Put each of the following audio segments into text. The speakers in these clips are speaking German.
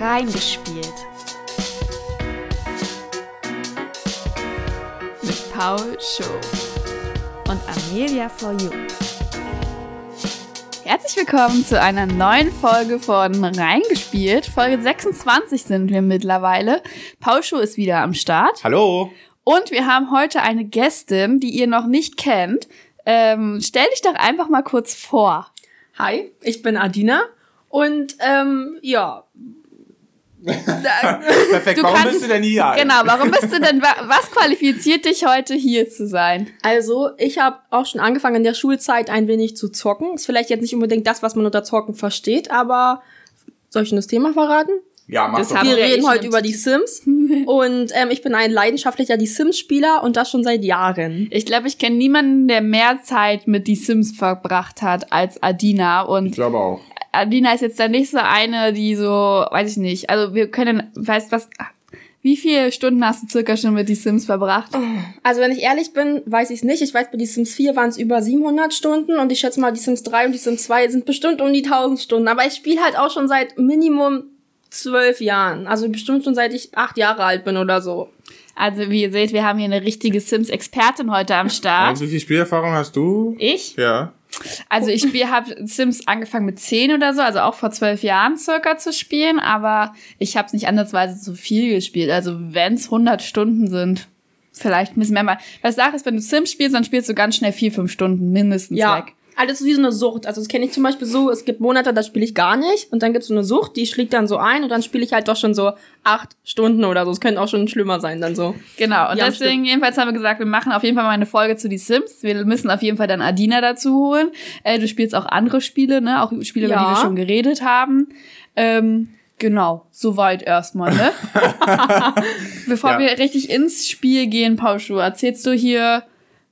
Reingespielt. Mit Paul Show und Amelia for You. Herzlich willkommen zu einer neuen Folge von Reingespielt. Folge 26 sind wir mittlerweile. Paul Show ist wieder am Start. Hallo. Und wir haben heute eine Gästin, die ihr noch nicht kennt. Ähm, stell dich doch einfach mal kurz vor. Hi, ich bin Adina und ähm, ja. Perfekt, Du warum kannst- bist du denn hier? Genau, warum bist du denn, wa- was qualifiziert dich heute hier zu sein? Also, ich habe auch schon angefangen in der Schulzeit ein wenig zu zocken. Ist vielleicht jetzt nicht unbedingt das, was man unter Zocken versteht, aber soll ich schon das Thema verraten? Ja, mach Das Wir reden heute über die Sims und ähm, ich bin ein leidenschaftlicher Die Sims-Spieler und das schon seit Jahren. Ich glaube, ich kenne niemanden, der mehr Zeit mit die Sims verbracht hat als Adina. Ich Und glaube auch. Adina ist jetzt dann nicht so eine, die so, weiß ich nicht. Also wir können, weißt was, wie viele Stunden hast du circa schon mit die Sims verbracht? Also, wenn ich ehrlich bin, weiß ich es nicht. Ich weiß, bei die Sims 4 waren es über 700 Stunden und ich schätze mal, die Sims 3 und die Sims 2 sind bestimmt um die 1000 Stunden. Aber ich spiele halt auch schon seit Minimum zwölf Jahren. Also bestimmt schon seit ich acht Jahre alt bin oder so. Also wie ihr seht, wir haben hier eine richtige Sims-Expertin heute am Start. Und wie viel Spielerfahrung hast du? Ich? Ja. Also ich habe Sims angefangen mit 10 oder so, also auch vor zwölf Jahren circa zu spielen, aber ich habe es nicht ansatzweise so viel gespielt. Also wenn es 100 Stunden sind, vielleicht ein bisschen mehr mal. Was Sache ist, wenn du Sims spielst, dann spielst du ganz schnell vier, fünf Stunden mindestens Ja. weg. Alles wie so eine Sucht. Also das kenne ich zum Beispiel so, es gibt Monate, da spiele ich gar nicht. Und dann gibt es so eine Sucht, die schlägt dann so ein und dann spiele ich halt doch schon so acht Stunden oder so. Es könnte auch schon schlimmer sein dann so. Genau, und Ja, deswegen jedenfalls haben wir gesagt, wir machen auf jeden Fall mal eine Folge zu die Sims. Wir müssen auf jeden Fall dann Adina dazu holen. Äh, du spielst auch andere Spiele, ne? Auch Spiele, über die Ja. wir schon geredet haben. Ähm, genau, soweit erstmal, ne? Bevor Ja. wir richtig ins Spiel gehen, Paul Schuh, erzählst du hier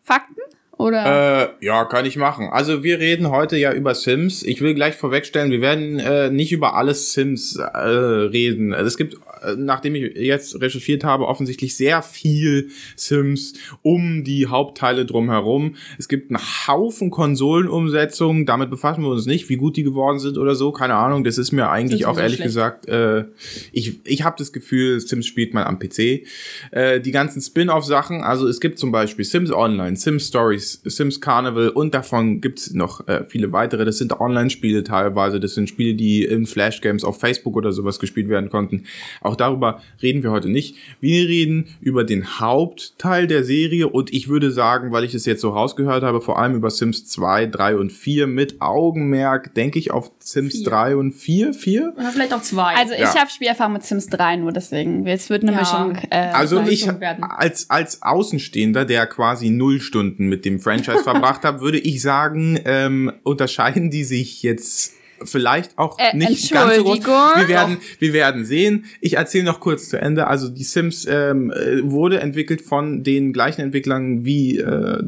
Fakten? Oder? Äh, ja, kann ich machen. Also wir reden heute ja über Sims. Ich will gleich vorwegstellen, wir werden äh, nicht über alles Sims äh, reden. Also es gibt, nachdem ich jetzt recherchiert habe, offensichtlich sehr viel Sims um die Hauptteile drumherum. Es gibt einen Haufen Konsolenumsetzungen. Damit befassen wir uns nicht, wie gut die geworden sind oder so. Keine Ahnung. Das ist mir eigentlich auch sowieso ehrlich schlecht. gesagt, äh, ich, ich habe das Gefühl, Sims spielt man am PC. Äh, die ganzen Spin-off-Sachen, also es gibt zum Beispiel Sims Online, Sims Stories, Sims Carnival und davon gibt's noch äh, viele weitere. Das sind Online-Spiele teilweise, das sind Spiele, die in Flash-Games auf Facebook oder sowas gespielt werden konnten. Auch darüber reden wir heute nicht. Wir reden über den Hauptteil der Serie und ich würde sagen, weil ich es jetzt so rausgehört habe, vor allem über Sims 2, 3 und 4 mit Augenmerk, denke ich auf Sims Vier. 3 und 4, 4? Oder vielleicht auch zwei. also ich ja. habe Spielerfahrung mit Sims 3 nur, deswegen. Es wird eine Ja. Mischung. Äh, Also ich werden. als als Außenstehender, der quasi null Stunden mit dem Franchise verbracht hat, würde ich sagen, ähm, unterscheiden die sich jetzt vielleicht auch Äh, nicht ganz so groß. Wir werden wir werden sehen. Ich erzähle noch kurz zu Ende. Also die Sims ähm, äh, wurde entwickelt von den gleichen Entwicklern wie äh,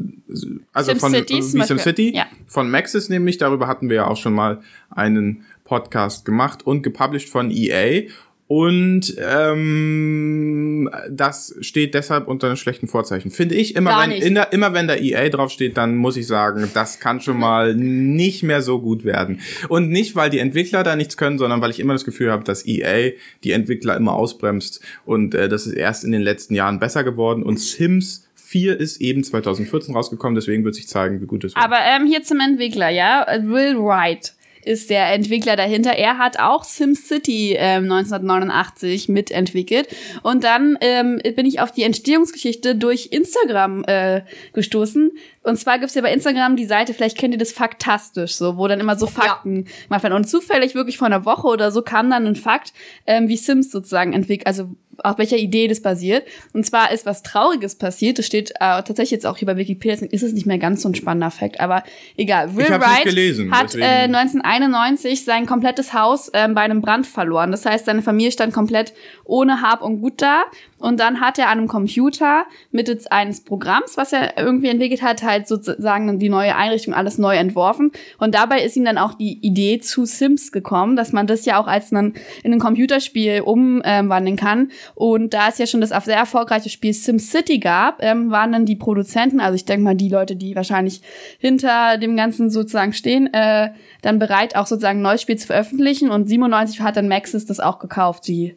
also von SimCity äh, wie. SimCity Ja. von Maxis nämlich. Darüber hatten wir ja auch schon mal einen Podcast gemacht und gepublished von EA. Und ähm, das steht deshalb unter einem schlechten Vorzeichen. Finde ich, immer Gar wenn, nicht. in der, immer wenn da EA draufsteht, dann muss ich sagen, das kann schon mal nicht mehr so gut werden. Und nicht, weil die Entwickler da nichts können, sondern weil ich immer das Gefühl habe, dass EA die Entwickler immer ausbremst. Und äh, das ist erst in den letzten Jahren besser geworden. Und Sims 4 ist eben 2014 rausgekommen, deswegen wird sich zeigen, wie gut es wird. Aber ähm, hier zum Entwickler, ja. Will Wright ist der Entwickler dahinter. Er hat auch SimCity ähm, 1989 mitentwickelt. Und dann ähm, bin ich auf die Entstehungsgeschichte durch Instagram äh, gestoßen. Und zwar gibt's ja bei Instagram die Seite, vielleicht kennt ihr das Faktastisch, so, wo dann immer so Fakten gemacht werden. Und zufällig wirklich vor einer Woche oder so kam dann ein Fakt, ähm, wie Sims sozusagen entwickelt, also auf welcher Idee das basiert. Und zwar ist was Trauriges passiert. Das steht äh, tatsächlich jetzt auch hier bei Wikipedia. Ist es nicht mehr ganz so ein spannender Fakt. Aber egal. Will Wright gelesen, hat deswegen- äh, 1991 sein komplettes Haus ähm, bei einem Brand verloren. Das heißt, seine Familie stand komplett ohne Hab und Gut da. Und dann hat er an einem Computer mittels eines Programms, was er irgendwie entwickelt hat, halt sozusagen die neue Einrichtung alles neu entworfen. Und dabei ist ihm dann auch die Idee zu Sims gekommen, dass man das ja auch als man in ein Computerspiel umwandeln kann. Und da es ja schon das sehr erfolgreiche Spiel SimCity gab, ähm, waren dann die Produzenten, also ich denke mal die Leute, die wahrscheinlich hinter dem Ganzen sozusagen stehen, äh, dann bereit, auch sozusagen ein neues Spiel zu veröffentlichen. Und 97 hat dann Maxis das auch gekauft, die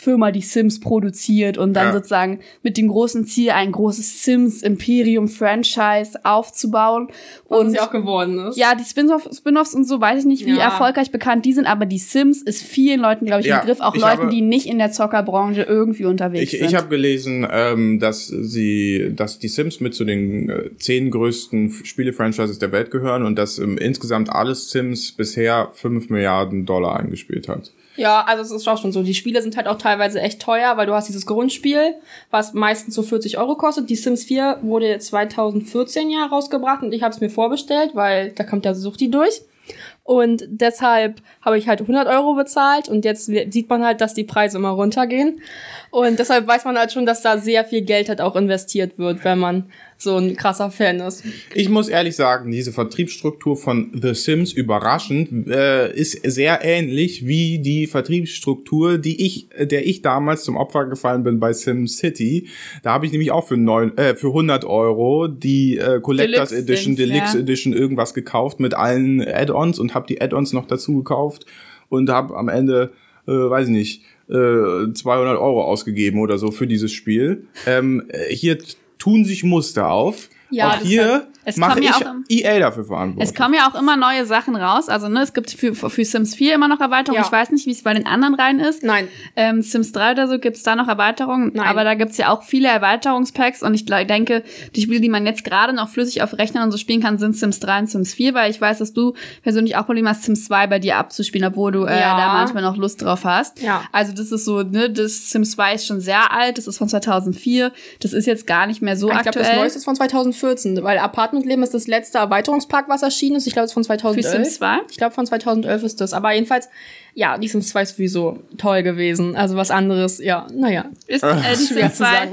Firma, die Sims produziert und dann ja. sozusagen mit dem großen Ziel, ein großes Sims Imperium Franchise aufzubauen. Was und ja auch geworden ist. Ja, die Spin-offs Spin und so weiß ich nicht, wie ja. erfolgreich bekannt die sind, aber die Sims ist vielen Leuten, glaube ich, ein ja, Begriff, auch Leuten, habe, die nicht in der Zockerbranche irgendwie unterwegs ich, sind. Ich habe gelesen, ähm, dass sie, dass die Sims mit zu den äh, zehn größten Spiele-Franchises der Welt gehören und dass ähm, insgesamt alles Sims bisher fünf Milliarden Dollar eingespielt hat. Ja, also es ist auch schon so. Die Spiele sind halt auch teilweise echt teuer, weil du hast dieses Grundspiel, was meistens so 40 Euro kostet. Die Sims 4 wurde 2014 ja rausgebracht und ich habe es mir vorbestellt, weil da kommt ja Suchti durch. Und deshalb habe ich halt 100 Euro bezahlt und jetzt sieht man halt, dass die Preise immer runtergehen. Und deshalb weiß man halt schon, dass da sehr viel Geld halt auch investiert wird, wenn man so ein krasser Fan ist. Ich muss ehrlich sagen, diese Vertriebsstruktur von The Sims überraschend äh, ist sehr ähnlich wie die Vertriebsstruktur, die ich, der ich damals zum Opfer gefallen bin bei Sim City. Da habe ich nämlich auch für neun, äh, für 100 Euro die äh, Collectors Deluxe Edition, Dings, Deluxe ja. Edition irgendwas gekauft mit allen Add-ons und habe die Add-ons noch dazu gekauft und habe am Ende, äh, weiß ich nicht, äh, 200 Euro ausgegeben oder so für dieses Spiel. Ähm, äh, hier tun sich Muster auf. Ja, auch hier mache ja ich EA dafür verantwortlich. Es kommen ja auch immer neue Sachen raus. Also ne, es gibt für, für Sims 4 immer noch Erweiterungen. Ja. Ich weiß nicht, wie es bei den anderen Reihen ist. Nein. Ähm, Sims 3 oder so gibt's da noch Erweiterungen. Nein. Aber da gibt's ja auch viele Erweiterungspacks. Und ich denke, die Spiele, die man jetzt gerade noch flüssig auf Rechnern und so spielen kann, sind Sims 3 und Sims 4. Weil ich weiß, dass du persönlich auch Probleme hast, Sims 2 bei dir abzuspielen, obwohl du äh, ja. da manchmal noch Lust drauf hast. Ja. Also das ist so, ne, das Sims 2 ist schon sehr alt. Das ist von 2004. Das ist jetzt gar nicht mehr so ich aktuell. Ich glaube, das Neueste ist von 2014. Weil Apartmentleben ist das letzte Erweiterungspack, was erschienen ist. Ich glaube, es ist von 2011. Für Sims 2? Ich glaube, von 2011 ist das. Aber jedenfalls, ja, die Sims 2 ist sowieso toll gewesen. Also was anderes, ja, naja. Ist äh, die Sims 2,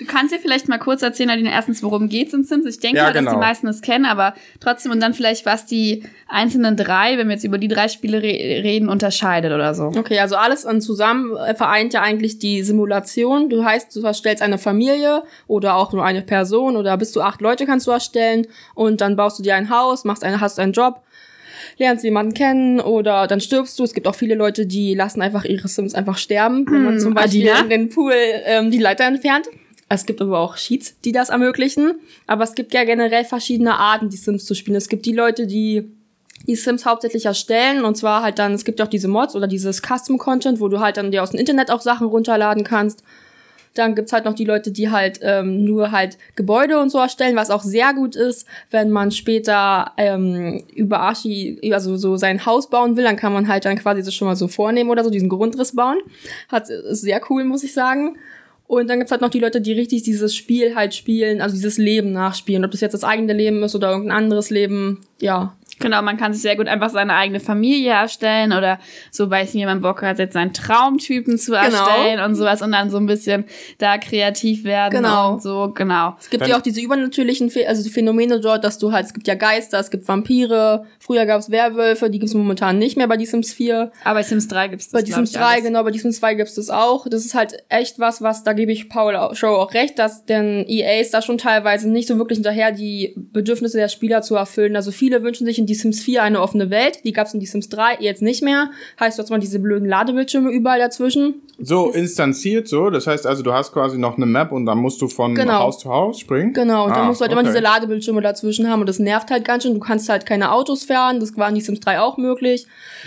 du kannst dir vielleicht mal kurz erzählen, Nadine, erstens, worum geht's in Sims? Ich denke ja, mal, genau. dass die genau. meisten es kennen, aber trotzdem und dann vielleicht, was die einzelnen drei, wenn wir jetzt über die drei Spiele re reden, unterscheidet oder so. Okay, also alles zusammen äh, vereint ja eigentlich die Simulation. Du heißt, du erstellst eine Familie oder auch nur eine Person oder bis zu acht Leute kannst du erstellen und dann baust du dir ein Haus, machst eine, hast einen Job lernst jemanden kennen oder dann stirbst du. Es gibt auch viele Leute, die lassen einfach ihre Sims einfach sterben, wenn man hm, zum Beispiel Adina? in den Pool ähm, die Leiter entfernt. Es gibt aber auch Cheats, die das ermöglichen. Aber es gibt ja generell verschiedene Arten, die Sims zu spielen. Es gibt die Leute, die die Sims hauptsächlich erstellen und zwar halt dann, es gibt auch diese Mods oder dieses Custom Content, wo du halt dann dir aus dem Internet auch Sachen runterladen kannst. Dann gibt's halt noch die Leute, die halt ähm, nur halt Gebäude und so erstellen, was auch sehr gut ist, wenn man später ähm, über Archi, also so sein Haus bauen will, dann kann man halt dann quasi das schon mal so vornehmen oder so, diesen Grundriss bauen. Hat, ist sehr cool, muss ich sagen. Und dann gibt's halt noch die Leute, die richtig dieses Spiel halt spielen, also dieses Leben nachspielen. Ob das jetzt das eigene Leben ist oder irgendein anderes Leben, ja, Genau, man kann sich sehr gut einfach seine eigene Familie erstellen oder so, weil jemand Bock hat, jetzt seinen Traumtypen zu genau. erstellen genau. und sowas und dann so ein bisschen da kreativ werden genau. und so, genau. Es gibt ja auch diese übernatürlichen, also die Phänomene dort, dass du halt, es gibt ja Geister, es gibt Vampire, früher gab es Werwölfe, die gibt's momentan nicht mehr bei die Sims 4. Aber bei Sims 3 gibt's das, Bei die Sims 3, alles. genau, bei die Sims 2 gibt's das auch. Das ist halt echt was, was, da gebe ich Paul Show auch recht, dass denn EA ist da schon teilweise nicht so wirklich hinterher, die Bedürfnisse der Spieler zu erfüllen. Also viele wünschen sich in die Sims 4 eine offene Welt. Die gab es in die Sims 3 jetzt nicht mehr. Heißt, du hast mal diese blöden Ladebildschirme überall dazwischen. So, instanziert so. Das heißt also, du hast quasi noch eine Map und dann musst du von genau. Haus zu Haus springen. Genau, und ah, dann musst du halt okay. immer diese Ladebildschirme dazwischen haben und das nervt halt ganz schön. Du kannst halt keine Autos fahren. Das war in die Sims 3 auch möglich.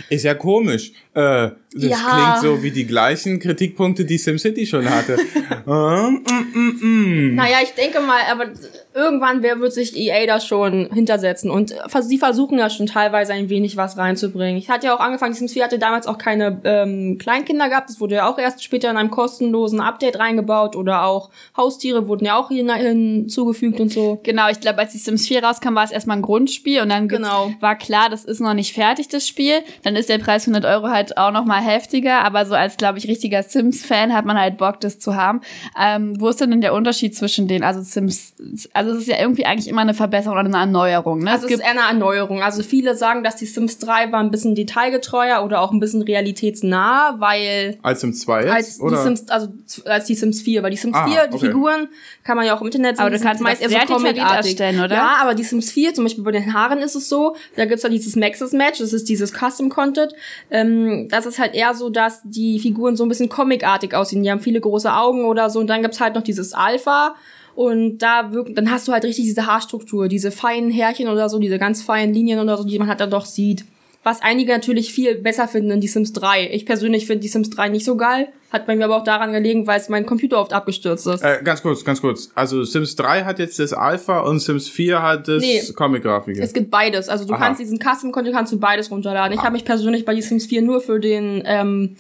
Ist ja komisch. Äh, das ja. klingt so wie die gleichen Kritikpunkte, die SimCity schon hatte. mm, mm, mm. Naja, ich denke mal, aber irgendwann wer wird sich EA da schon hintersetzen und sie versuchen ja schon teilweise ein wenig was reinzubringen. Ich hatte ja auch angefangen, die Sims 4 hatte damals auch keine ähm, Kleinkinder gehabt, das wurde ja auch erst später in einem kostenlosen Update reingebaut oder auch Haustiere wurden ja auch hinzugefügt und so. Genau, ich glaube, als die Sims 4 rauskam, war es erstmal ein Grundspiel und dann genau. war klar, das ist noch nicht fertig, das Spiel. Dann ist der Preis 100 Euro halt auch nochmal heftiger, aber so als, glaube ich, richtiger Sims-Fan hat man halt Bock, das zu haben. Ähm, wo ist denn, denn der Unterschied zwischen den, also Sims, also es ist ja irgendwie eigentlich immer eine Verbesserung oder eine Erneuerung, ne? Also es, es ist eher eine Erneuerung. Also viele sagen, dass die Sims 3 war ein bisschen detailgetreuer oder auch ein bisschen realitätsnah, weil Als Sims 2 jetzt? als oder? die Sims, also als die Sims 4, weil die Sims Ah, 4, die okay. Figuren kann man ja auch im Internet Aber du kannst meist eher comicartig. erstellen, oder? Ja, aber die Sims 4, zum Beispiel bei den Haaren ist es so, da gibt's ja dieses Maxis Match, das ist dieses Custom Content. Ähm, das ist halt eher so, dass die Figuren so ein bisschen comicartig aussehen. Die haben viele große Augen oder so und dann gibt's halt noch dieses Alpha. Und da wirkt, dann hast du halt richtig diese Haarstruktur, diese feinen Härchen oder so, diese ganz feinen Linien oder so, die man halt dann doch sieht. Was einige natürlich viel besser finden in die Sims 3. Ich persönlich finde die Sims 3 nicht so geil. Hat bei mir aber auch daran gelegen, weil es mein Computer oft abgestürzt ist. Äh, ganz kurz, ganz kurz. Also Sims 3 hat jetzt das Alpha und Sims 4 hat das Nee. Comic-Grafische. Es gibt beides. Also du Aha. kannst diesen Custom Content kannst du beides runterladen. Ich habe mich persönlich bei die Sims 4 nur für den ähm,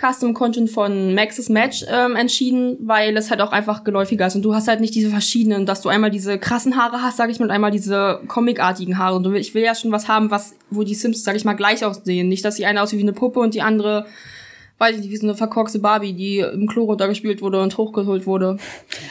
Custom Content von Maxis Match ähm, entschieden, weil es halt auch einfach geläufiger ist und du hast halt nicht diese verschiedenen, dass du einmal diese krassen Haare hast, sag ich mal, und einmal diese comicartigen Haare. Und ich will ja schon was haben, was wo die Sims, sag ich mal, gleich aussehen. Nicht, dass die eine aussieht wie eine Puppe und die andere weiß ich nicht, wie so eine verkorkste Barbie, die im Klo runtergespielt wurde und hochgeholt wurde.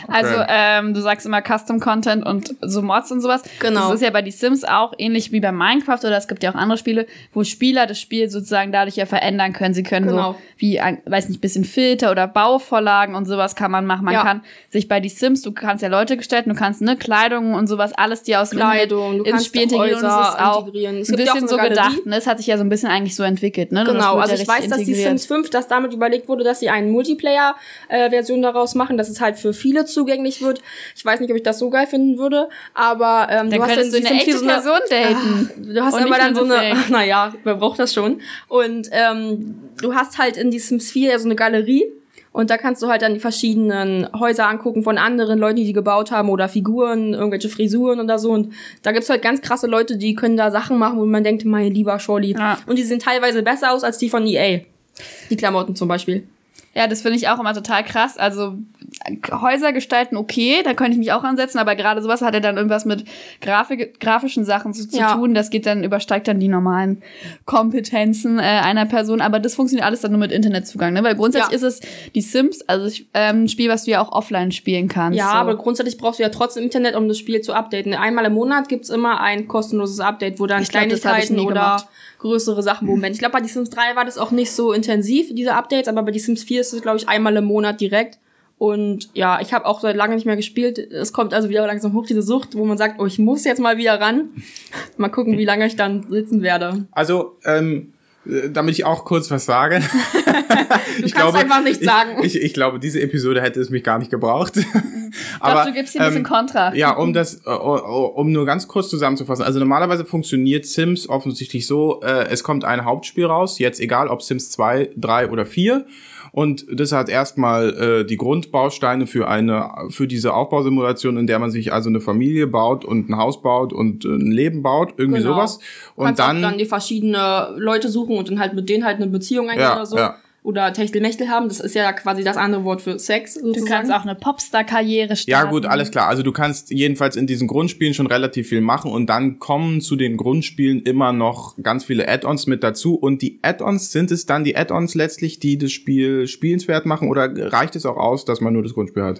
Also, ähm, du sagst immer Custom Content und so Mods und sowas. Genau. Das ist ja bei die Sims auch ähnlich wie bei Minecraft oder es gibt ja auch andere Spiele, wo Spieler das Spiel sozusagen dadurch ja verändern können. Sie können Genau. so wie, ein- weiß nicht, bisschen Filter oder Bauvorlagen und sowas kann man machen. Man Ja. kann sich bei die Sims, du kannst ja Leute gestalten, du kannst ne Kleidung und sowas alles dir aus dem Kleidung, du ins Spiel integrieren und es ist auch integrieren. Es ein ja auch bisschen so gedacht. Ne? Es hat sich ja so ein bisschen eigentlich so entwickelt. Ne? Genau, also ja ich weiß, dass die. Sims 5, dass damit überlegt wurde, dass sie eine Multiplayer-Version daraus machen, dass es halt für viele zugänglich wird. Ich weiß nicht, ob ich das so geil finden würde, aber ähm, Dann du hast du die eine Sims 4 echte so eine- Person daten. Ah, Du hast Und aber dann so eine, naja, wer braucht das schon? Und ähm, du hast halt in die Sims 4 ja so eine Galerie und da kannst du halt dann die verschiedenen Häuser angucken von anderen Leuten, die die gebaut haben oder Figuren, irgendwelche Frisuren oder so. Und da gibt's halt ganz krasse Leute, die können da Sachen machen, wo man denkt, mein lieber Shorty. Ja. Und die sehen teilweise besser aus als die von EA. Die Klamotten zum Beispiel. Ja, das finde ich auch immer total krass. Also Häuser gestalten okay, da könnte ich mich auch ansetzen, aber gerade sowas hat ja dann irgendwas mit Grafik, grafischen Sachen zu, zu Ja. tun. Das geht dann, übersteigt dann die normalen Kompetenzen äh, einer Person. Aber das funktioniert alles dann nur mit Internetzugang, ne? Weil grundsätzlich Ja. ist es die Sims, also ich, ähm, ein Spiel, was du ja auch offline spielen kannst. Ja, so. aber grundsätzlich brauchst du ja trotzdem Internet, um das Spiel zu updaten. Einmal im Monat gibt's immer ein kostenloses Update, wo dann Ich glaub, Kleinigkeiten nie oder gemacht. größere Sachen moment. Ich glaube, bei die Sims 3 war das auch nicht so intensiv, diese Updates, aber bei die Sims 4 ist es, glaube ich, einmal im Monat direkt. Und ja, ich habe auch seit lange nicht mehr gespielt. Es kommt also wieder langsam hoch, diese Sucht, wo man sagt, oh, ich muss jetzt mal wieder ran. mal gucken, wie lange ich dann sitzen werde. Also, ähm, äh, damit ich auch kurz was sage. Du kannst einfach nichts sagen. Ich, ich, ich glaube, diese Episode hätte es mich gar nicht gebraucht. ich glaube, du gibst hier ein bisschen Kontra. Ja, um das, äh, um nur ganz kurz zusammenzufassen. Also normalerweise funktioniert Sims offensichtlich so, äh, es kommt ein Hauptspiel raus, jetzt egal ob Sims 2, 3 oder 4. Und das hat erstmal äh, die Grundbausteine für eine, für diese Aufbausimulation, in der man sich also eine Familie baut und ein Haus baut und äh, ein Leben baut, irgendwie Genau. sowas. Und kannst dann, dann die verschiedene Leute suchen und dann halt mit denen halt eine Beziehung eingehen Ja, oder so. ja. Oder Techtelmechtel haben. Das ist ja quasi das andere Wort für Sex. Du Sozusagen. kannst auch eine Popstar-Karriere starten. Ja, gut, alles klar. Also du kannst jedenfalls in diesen Grundspielen schon relativ viel machen und dann kommen zu den Grundspielen immer noch ganz viele Add-ons mit dazu. Und die Add-ons, sind es dann die Add-ons letztlich, die das Spiel spielenswert machen oder reicht es auch aus, dass man nur das Grundspiel hat?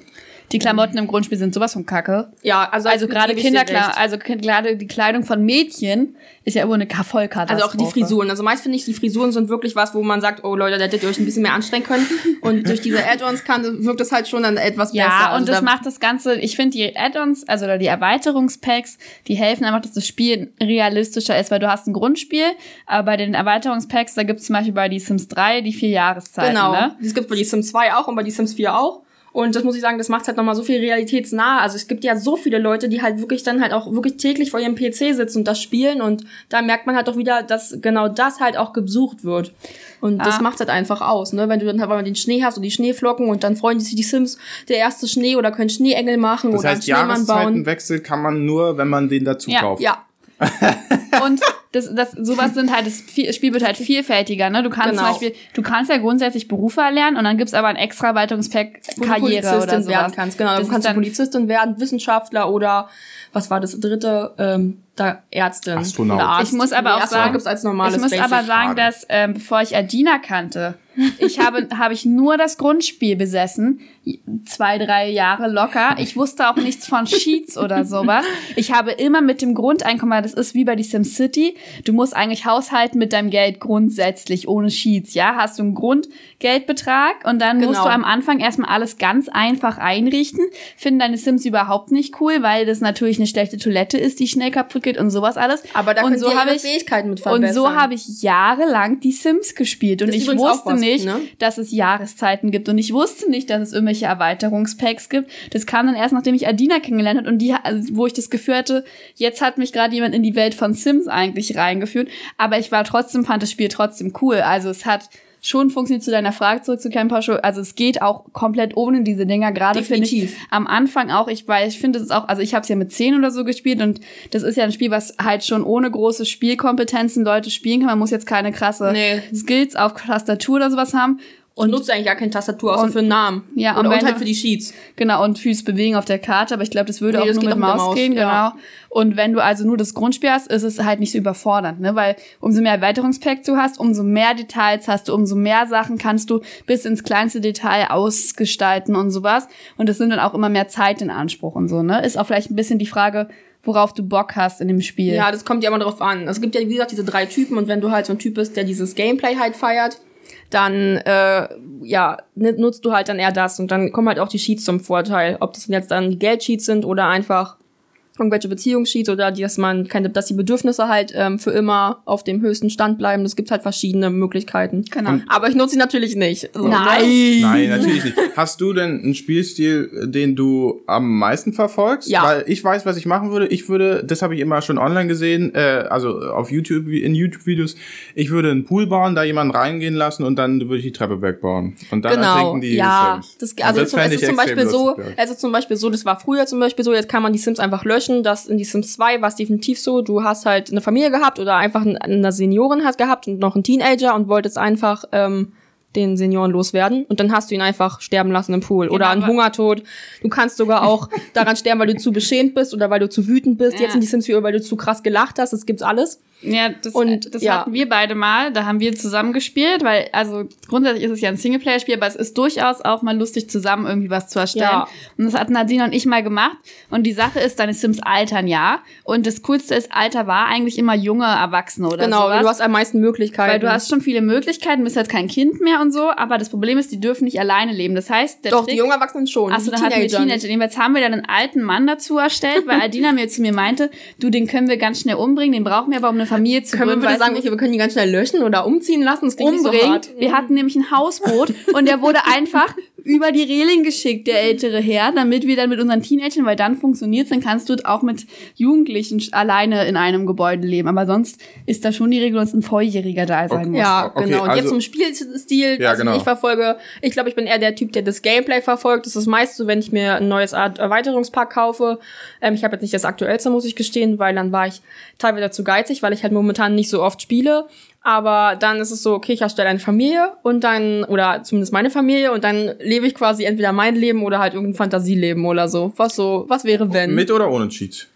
Die Klamotten im Grundspiel sind sowas von kacke. Ja, also, Also gerade Kinderkleidung, also gerade die Kleidung von Mädchen ist ja immer eine Ka- Vollkatastrophe. Also auch die Frisuren. Also meist finde ich, die Frisuren sind wirklich was, wo man sagt, oh Leute, da hättet ihr euch ein bisschen mehr anstrengen können. Und durch diese Add-ons kann, wirkt es halt schon dann etwas Ja, besser. Also und das da- macht das Ganze, ich finde die Add-ons, also die Erweiterungspacks, die helfen einfach, dass das Spiel realistischer ist, weil du hast ein Grundspiel, aber bei den Erweiterungspacks, da gibt es zum Beispiel bei die Sims 3 die vier Jahreszeiten, Genau. ne? Das gibt bei die Sims 2 auch und bei die Sims 4 auch. Und das muss ich sagen, das macht halt nochmal so viel realitätsnah. Also es gibt ja so viele Leute, die halt wirklich dann halt auch wirklich täglich vor ihrem PC sitzen und das spielen. Und da merkt man halt auch wieder, dass genau das halt auch gesucht wird. Und das Ah. macht halt einfach aus, ne? Wenn du dann halt mal den Schnee hast und die Schneeflocken und dann freuen sich die Sims, der erste Schnee oder können Schneeengel machen Das oder einen heißt, Schneemann bauen. Jahreszeitenwechsel kann man nur, wenn man den dazu Ja, kauft. Ja, Und das, das, sowas sind halt, das Spiel wird halt vielfältiger, ne? Du kannst Genau. zum Beispiel, du kannst ja grundsätzlich Berufe erlernen und dann gibt's aber ein extra Erweiterungspack Karriere oder sowas. werden kannst. Genau, Das du kannst Polizistin werden, Wissenschaftler oder was war das dritte? Ähm, da Ärztin. Astronaut. Arzt. Ich muss aber auch Astronaut sagen, gibt's als normales ich muss Basic. aber sagen, Frage. dass ähm, bevor ich Adina kannte, ich habe habe ich nur das Grundspiel besessen, zwei drei Jahre locker. Ich wusste auch nichts von Sheets oder sowas. Ich habe immer mit dem Grundeinkommen, das ist wie bei die SimCity. Du musst eigentlich haushalten mit deinem Geld grundsätzlich ohne Sheets. Ja, hast du einen Grundgeldbetrag und dann musst Genau. du am Anfang erstmal alles ganz einfach einrichten. Finden deine Sims überhaupt nicht cool, weil das natürlich eine schlechte Toilette ist, die schnell kaputt geht und sowas alles. aber da und können so ihre ich Fähigkeiten mit und verbessern. so habe ich jahrelang die Sims gespielt und ich wusste was, nicht, ne? dass es Jahreszeiten gibt und ich wusste nicht, dass es irgendwelche Erweiterungspacks gibt. Das kam dann erst, nachdem ich Adina kennengelernt habe und die, also, wo ich das Gefühl hatte, jetzt hat mich gerade jemand in die Welt von Sims eigentlich reingeführt, aber ich war trotzdem, fand das Spiel trotzdem cool. Also es hat schon funktioniert zu deiner Frage zurückzukehren, Pascho. Also es geht auch komplett ohne diese Dinger. Gerade finde ich Definitiv. am Anfang auch, ich weil ich finde es auch, also ich habe es ja mit 10 oder so gespielt und das ist ja ein Spiel, was halt schon ohne große Spielkompetenzen Leute spielen kann. Man muss jetzt keine krasse Nee. Skills auf Tastatur oder sowas haben. Und nutzt eigentlich gar keine Tastatur, außer und- für einen Namen. Ja, und Oder, und, wenn halt für die Sheets. genau, und fürs Bewegen auf der Karte, aber ich glaube, das würde Nee, auch das nur mit auch Maus Maus, gehen, ja. genau. Und wenn du also nur das Grundspiel hast, ist es halt nicht so überfordernd, ne? Weil umso mehr Erweiterungspack du hast, umso mehr Details hast du, umso mehr Sachen kannst du bis ins kleinste Detail ausgestalten und sowas. Und das nimmt dann auch immer mehr Zeit in Anspruch und so, ne? Ist auch vielleicht ein bisschen die Frage, worauf du Bock hast in dem Spiel. Ja, das kommt ja immer drauf an. Es gibt ja, wie gesagt, diese drei Typen und wenn du halt so ein Typ bist, der dieses Gameplay halt feiert, dann äh, ja, nutzt du halt dann eher das und dann kommen halt auch die Sheets zum Vorteil. Ob das jetzt dann Geldsheets sind oder einfach irgendwelche Beziehungssheets oder dass man keine, dass die Bedürfnisse halt ähm, für immer auf dem höchsten Stand bleiben. Es gibt halt verschiedene Möglichkeiten. Genau. Aber ich nutze sie natürlich nicht. So, ne? Nein, natürlich nicht. Hast du denn einen Spielstil, den du am meisten verfolgst? Ja. Weil ich weiß, was ich machen würde. Ich würde, das habe ich immer schon online gesehen, äh, also auf YouTube, in YouTube-Videos, ich würde einen Pool bauen, da jemanden reingehen lassen und dann würde ich die Treppe wegbauen. Und dann Genau, ertrinken die ja. Sims. Das, Und also das zum, es ist zum Beispiel so, lustig, ja. es ist zum Beispiel so, das war früher zum Beispiel so, jetzt kann man die Sims einfach löschen. Das in die Sims 2 war es definitiv so, du hast halt eine Familie gehabt oder einfach ein- eine Seniorin hat gehabt und noch einen Teenager und wolltest einfach ähm, den Senioren loswerden und dann hast du ihn einfach sterben lassen im Pool oder einen aber- Hungertod. Du kannst sogar auch daran sterben, weil du zu beschämt bist oder weil du zu wütend bist. Ja. Jetzt sind die Sims 4, weil du zu krass gelacht hast. Das gibt's alles. Ja, das, Und, das ja. hatten wir beide mal. Da haben wir zusammen gespielt, weil, also grundsätzlich ist es ja ein Singleplayer-Spiel, aber es ist durchaus auch mal lustig, zusammen irgendwie was zu erstellen. Ja. Und das hatten Nadine und ich mal gemacht. Und die Sache ist, deine Sims altern ja. Und das Coolste ist, Alter war eigentlich immer junge Erwachsene oder genau, sowas. du hast am meisten Möglichkeiten. weil du hast schon viele Möglichkeiten, bist jetzt kein Kind mehr und so, aber das Problem ist, die dürfen nicht alleine leben. Das heißt, der Doch, Trick, die jungen Erwachsenen schon. Achso, dann hatten wir. Teenager. Jedenfalls haben wir dann einen alten Mann dazu erstellt, weil Adina mir zu mir meinte, du, den können wir ganz schnell umbringen, den brauchen wir aber, um eine Familie zu Können wir gründen. bitte weißt sagen, wir können die ganz schnell löschen oder umziehen lassen? Das so umbringen. hart. wir hatten nämlich ein Hausboot und der wurde einfach über die Reling geschickt, der ältere Herr, damit wir dann mit unseren Teenagern, weil dann funktioniert's, dann kannst du auch mit Jugendlichen alleine in einem Gebäude leben. Aber sonst ist da schon die Regel, dass ein Volljähriger da sein Okay. muss. Ja, Okay, genau. Und also- jetzt zum Spielstil, Ja, also genau. ich verfolge, ich glaube, ich bin eher der Typ, der das Gameplay verfolgt. Das ist meist so, wenn ich mir ein neues Art Erweiterungspack kaufe. Ähm, ich habe jetzt nicht das aktuellste, muss ich gestehen, weil dann war ich teilweise zu geizig, weil ich halt momentan nicht so oft spiele. Aber dann ist es so, okay, ich erstelle eine Familie und dann, oder zumindest meine Familie, und dann lebe ich quasi entweder mein Leben oder halt irgendein Fantasieleben oder so. Was so, was wäre wenn? Mit oder ohne Cheats?